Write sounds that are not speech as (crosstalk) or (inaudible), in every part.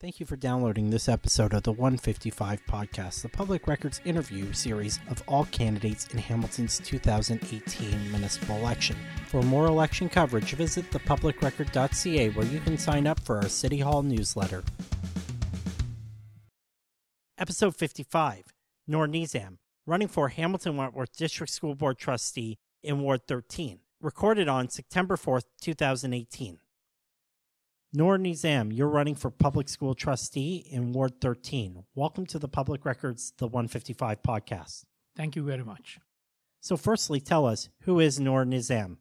Thank you for downloading this episode of the 155 podcast, the public records interview series of all candidates in Hamilton's 2018 municipal election. For more election coverage, visit thepublicrecord.ca where you can sign up for our City Hall newsletter. Episode 55 Noor Nizam, running for Hamilton Wentworth District School Board Trustee in Ward 13, recorded on September 4th, 2018. Noor Nizam, you're running for public school trustee in Ward 13. Welcome to the Public Records, the 155 podcast. Thank you very much. So, firstly, tell us who is Noor Nizam?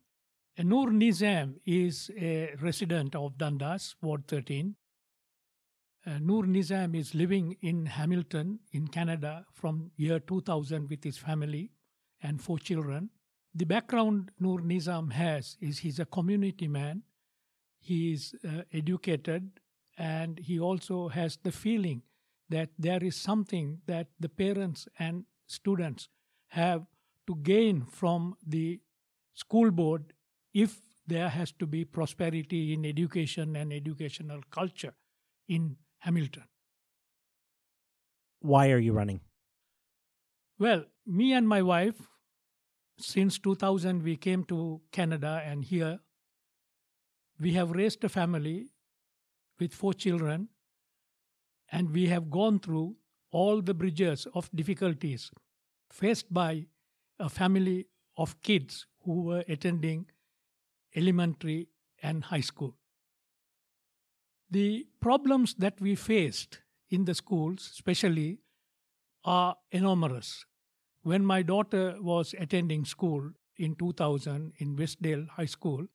Noor Nizam is a resident of Dundas, Ward 13. Uh, Noor Nizam is living in Hamilton, in Canada, from year 2000 with his family and four children. The background Noor Nizam has is he's a community man he is uh, educated and he also has the feeling that there is something that the parents and students have to gain from the school board if there has to be prosperity in education and educational culture in Hamilton. Why are you running? Well, me and my wife, since 2000, we came to Canada and here we have raised a family with four children, and we have gone through all the bridges of difficulties faced by a family of kids who were attending elementary and high school. The problems that we faced in the schools, especially, are enormous. When my daughter was attending school in 2000 in Westdale High School,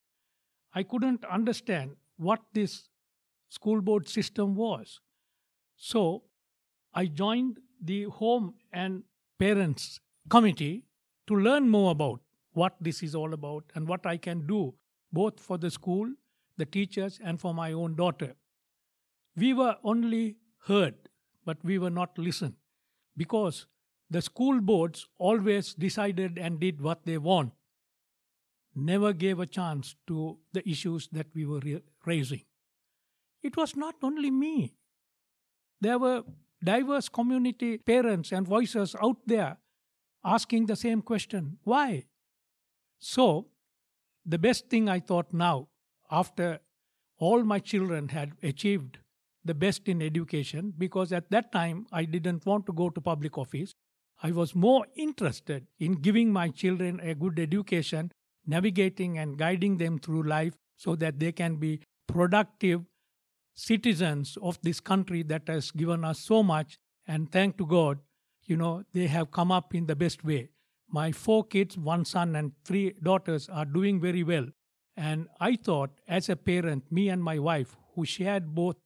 I couldn't understand what this school board system was. So I joined the home and parents committee to learn more about what this is all about and what I can do both for the school, the teachers, and for my own daughter. We were only heard, but we were not listened because the school boards always decided and did what they want never gave a chance to the issues that we were re- raising. It was not only me. There were diverse community parents and voices out there asking the same question why? So, the best thing I thought now, after all my children had achieved the best in education, because at that time I didn't want to go to public office, I was more interested in giving my children a good education navigating and guiding them through life so that they can be productive citizens of this country that has given us so much. And thank to God, you know, they have come up in the best way. My four kids, one son and three daughters, are doing very well. And I thought, as a parent, me and my wife, who shared both,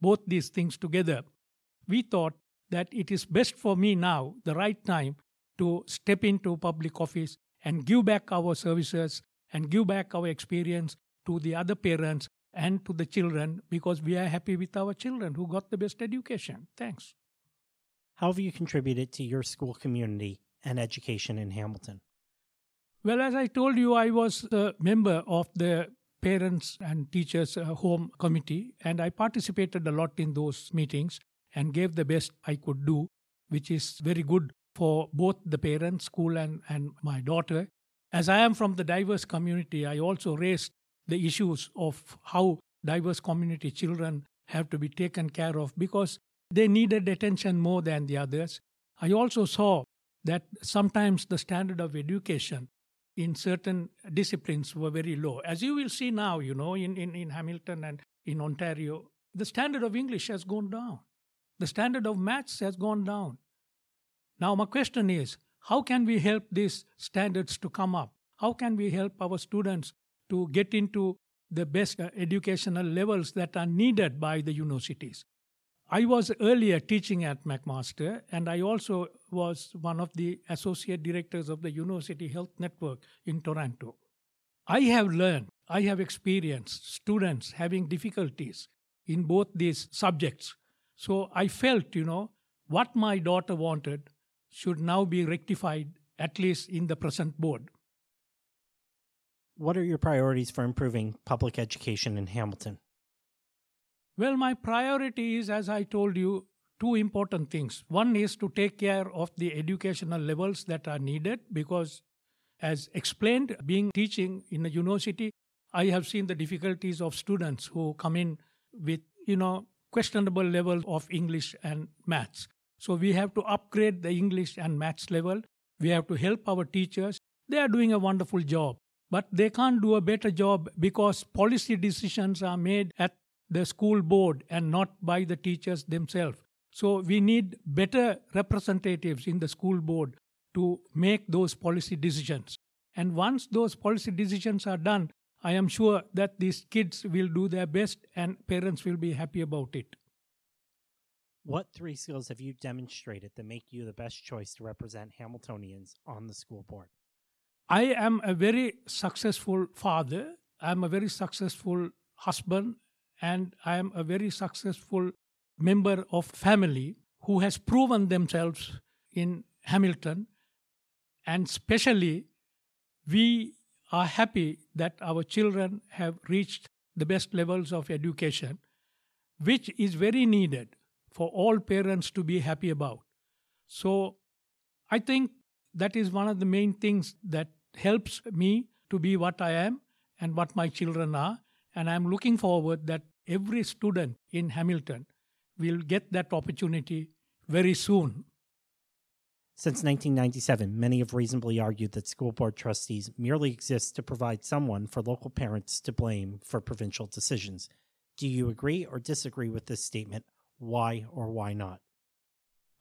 both these things together, we thought that it is best for me now, the right time, to step into public office and give back our services and give back our experience to the other parents and to the children because we are happy with our children who got the best education. Thanks. How have you contributed to your school community and education in Hamilton? Well, as I told you, I was a member of the Parents and Teachers uh, Home Committee, and I participated a lot in those meetings and gave the best I could do, which is very good for both the parents, school, and, and my daughter. As I am from the diverse community, I also raised the issues of how diverse community children have to be taken care of because they needed attention more than the others. I also saw that sometimes the standard of education in certain disciplines were very low. As you will see now, you know, in, in, in Hamilton and in Ontario, the standard of English has gone down. The standard of maths has gone down. Now, my question is how can we help these standards to come up? How can we help our students to get into the best uh, educational levels that are needed by the universities? I was earlier teaching at McMaster, and I also was one of the associate directors of the University Health Network in Toronto. I have learned, I have experienced students having difficulties in both these subjects. So I felt, you know, what my daughter wanted, should now be rectified, at least in the present board. What are your priorities for improving public education in Hamilton? Well, my priority is, as I told you, two important things. One is to take care of the educational levels that are needed because, as explained, being teaching in a university, I have seen the difficulties of students who come in with, you know, questionable levels of English and maths. So we have to upgrade the English and maths level. We have to help our teachers. They are doing a wonderful job, but they can't do a better job because policy decisions are made at the school board and not by the teachers themselves. So we need better representatives in the school board to make those policy decisions. And once those policy decisions are done, I am sure that these kids will do their best and parents will be happy about it. What three skills have you demonstrated that make you the best choice to represent Hamiltonians on the school board? I am a very successful father. I am a very successful husband and I am a very successful member of family who has proven themselves in Hamilton and especially we are happy that our children have reached the best levels of education which is very needed for all parents to be happy about so i think that is one of the main things that helps me to be what i am and what my children are and i'm looking forward that every student in hamilton will get that opportunity very soon Since 1997, many have reasonably argued that school board trustees merely exist to provide someone for local parents to blame for provincial decisions. Do you agree or disagree with this statement? Why or why not?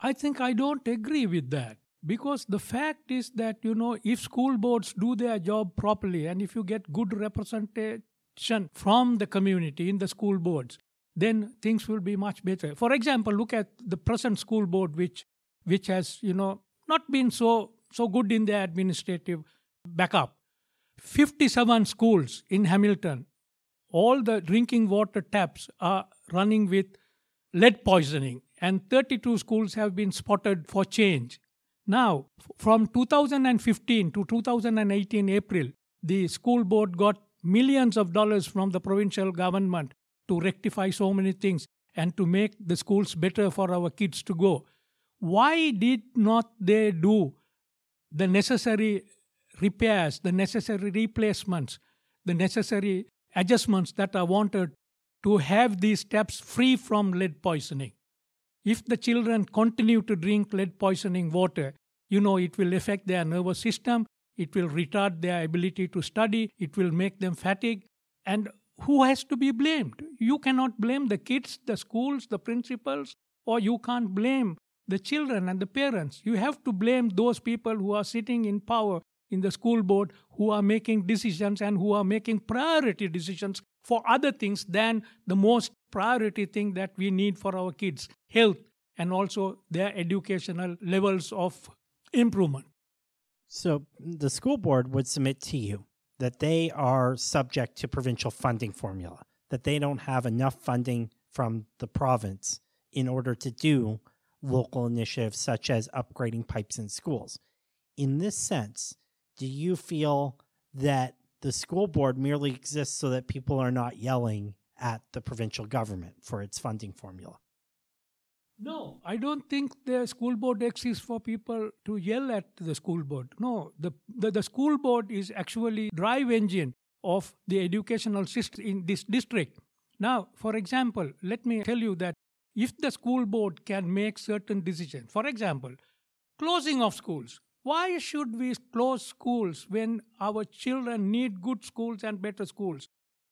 I think I don't agree with that because the fact is that, you know, if school boards do their job properly and if you get good representation from the community in the school boards, then things will be much better. For example, look at the present school board, which which has, you know, not been so so good in their administrative backup. 57 schools in Hamilton, all the drinking water taps are running with lead poisoning, and 32 schools have been spotted for change. Now, from 2015 to 2018 April, the school board got millions of dollars from the provincial government to rectify so many things and to make the schools better for our kids to go. Why did not they do the necessary repairs, the necessary replacements, the necessary adjustments that are wanted to have these taps free from lead poisoning? If the children continue to drink lead poisoning water, you know it will affect their nervous system, it will retard their ability to study, it will make them fatigued. And who has to be blamed? You cannot blame the kids, the schools, the principals, or you can't blame the children and the parents. You have to blame those people who are sitting in power in the school board, who are making decisions and who are making priority decisions for other things than the most priority thing that we need for our kids health and also their educational levels of improvement. So the school board would submit to you that they are subject to provincial funding formula, that they don't have enough funding from the province in order to do local initiatives such as upgrading pipes in schools. In this sense, do you feel that the school board merely exists so that people are not yelling at the provincial government for its funding formula? No, I don't think the school board exists for people to yell at the school board. No, the, the, the school board is actually drive engine of the educational system in this district. Now, for example, let me tell you that if the school board can make certain decisions, for example, closing of schools, why should we close schools when our children need good schools and better schools?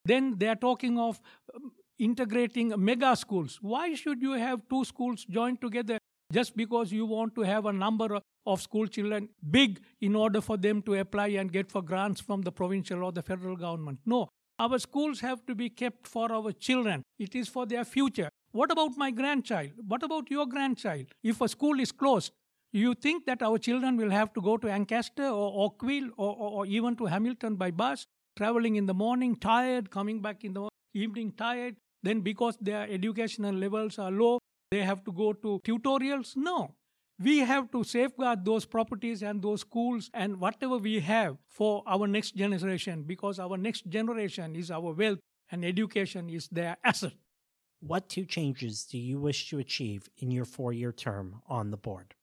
Then they are talking of um, integrating mega schools. Why should you have two schools joined together just because you want to have a number of school children big in order for them to apply and get for grants from the provincial or the federal government? No. Our schools have to be kept for our children. It is for their future. What about my grandchild? What about your grandchild? If a school is closed, you think that our children will have to go to Ancaster or Oakville or, or, or even to Hamilton by bus, traveling in the morning tired, coming back in the evening tired? Then, because their educational levels are low, they have to go to tutorials? No. We have to safeguard those properties and those schools and whatever we have for our next generation because our next generation is our wealth and education is their asset. What two changes do you wish to achieve in your four year term on the board?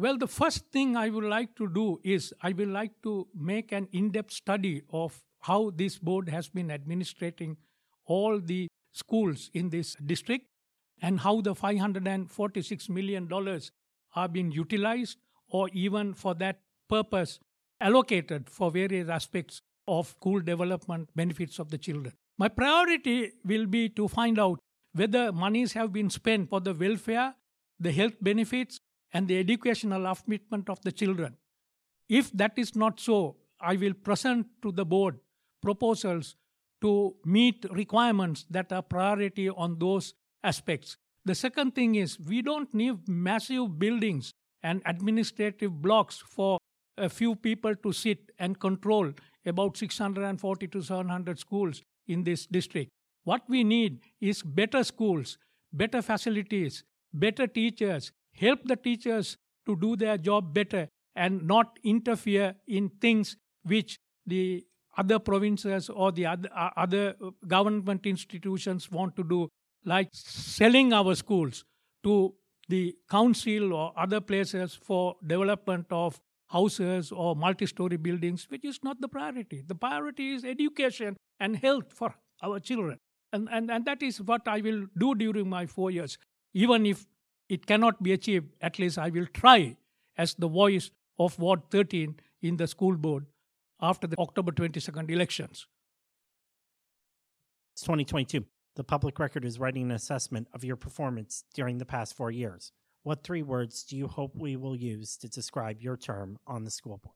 Well, the first thing I would like to do is I would like to make an in depth study of how this board has been administrating all the schools in this district and how the $546 million are being utilized or even for that purpose allocated for various aspects of school development benefits of the children. My priority will be to find out whether monies have been spent for the welfare, the health benefits, and the educational upliftment of the children. If that is not so, I will present to the board proposals to meet requirements that are priority on those aspects. The second thing is we don't need massive buildings and administrative blocks for a few people to sit and control about 640 to 700 schools in this district. What we need is better schools, better facilities, better teachers, help the teachers to do their job better and not interfere in things which the other provinces or the other, uh, other government institutions want to do, like selling our schools to the council or other places for development of houses or multi-story buildings, which is not the priority. The priority is education and health for our children. And, and, and that is what I will do during my four years. Even if it cannot be achieved, at least I will try as the voice of Ward 13 in the school board after the October 22nd elections. It's 2022. The public record is writing an assessment of your performance during the past four years. What three words do you hope we will use to describe your term on the school board?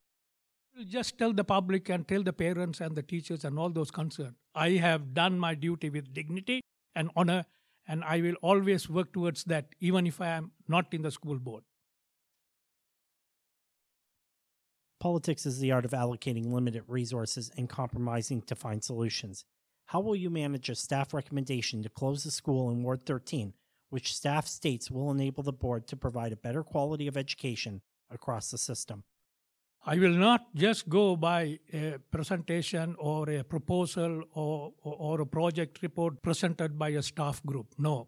Just tell the public and tell the parents and the teachers and all those concerned. I have done my duty with dignity and honor, and I will always work towards that, even if I am not in the school board. Politics is the art of allocating limited resources and compromising to find solutions. How will you manage a staff recommendation to close the school in Ward 13, which staff states will enable the board to provide a better quality of education across the system? I will not just go by a presentation or a proposal or, or, a project report presented by a staff group. No.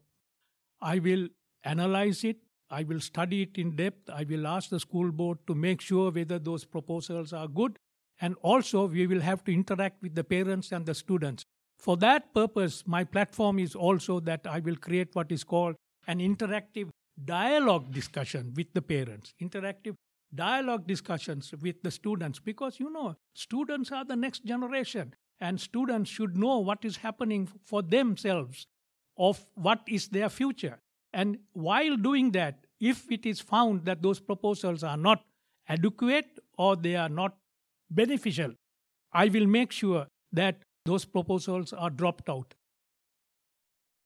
I will analyze it, I will study it in depth. I will ask the school board to make sure whether those proposals are good. And also, we will have to interact with the parents and the students. For that purpose, my platform is also that I will create what is called an interactive dialogue discussion with the parents, interactive dialogue discussions with the students, because you know, students are the next generation, and students should know what is happening for themselves, of what is their future. And while doing that, if it is found that those proposals are not adequate or they are not beneficial, I will make sure that those proposals are dropped out.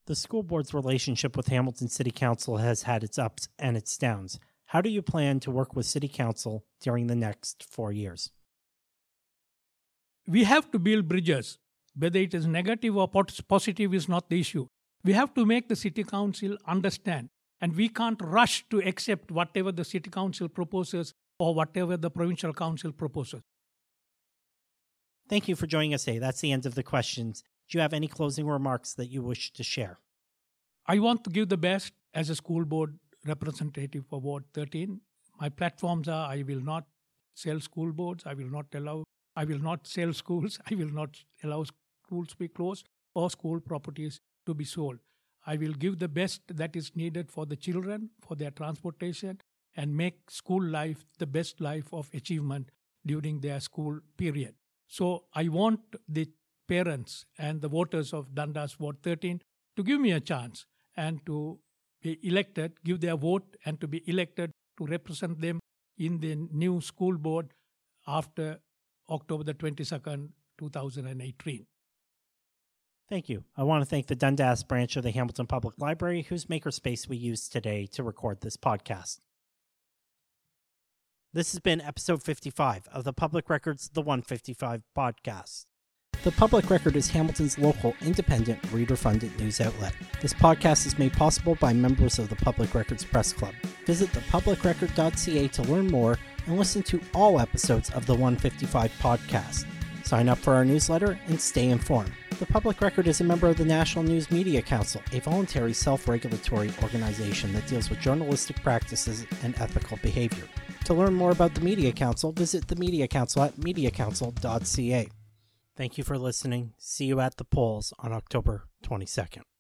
The school board's relationship with Hamilton City Council has had its ups and its downs. How do you plan to work with City Council during the next four years? We have to build bridges. Whether it is negative or positive is not the issue. We have to make the city council understand, and we can't rush to accept whatever the city council proposes or whatever the provincial council proposes. Thank you for joining us today. That's the end of the questions. Do you have any closing remarks that you wish to share? I want to give the best as a school board representative for Ward 13. My platforms are I will not sell school boards, I will not allow, I will not sell schools, (laughs) I will not allow schools to be closed or school properties to be sold. I will give the best that is needed for the children, for their transportation, and make school life the best life of achievement during their school period. So I want the parents and the voters of Dundas Ward 13 to give me a chance and to be elected, give their vote, and to be elected to represent them in the new school board after October the 22nd, 2018. Thank you. I want to thank the Dundas branch of the Hamilton Public Library, whose makerspace we used today to record this podcast. This has been episode 55 of the Public Records The 155 podcast. The Public Record is Hamilton's local, independent, reader funded news outlet. This podcast is made possible by members of the Public Records Press Club. Visit thepublicrecord.ca to learn more and listen to all episodes of the 155 podcast. Sign up for our newsletter and stay informed. The Public Record is a member of the National News Media Council, a voluntary self regulatory organization that deals with journalistic practices and ethical behavior. To learn more about the Media Council, visit the Media Council at mediacouncil.ca. Thank you for listening. See you at the polls on October 22nd.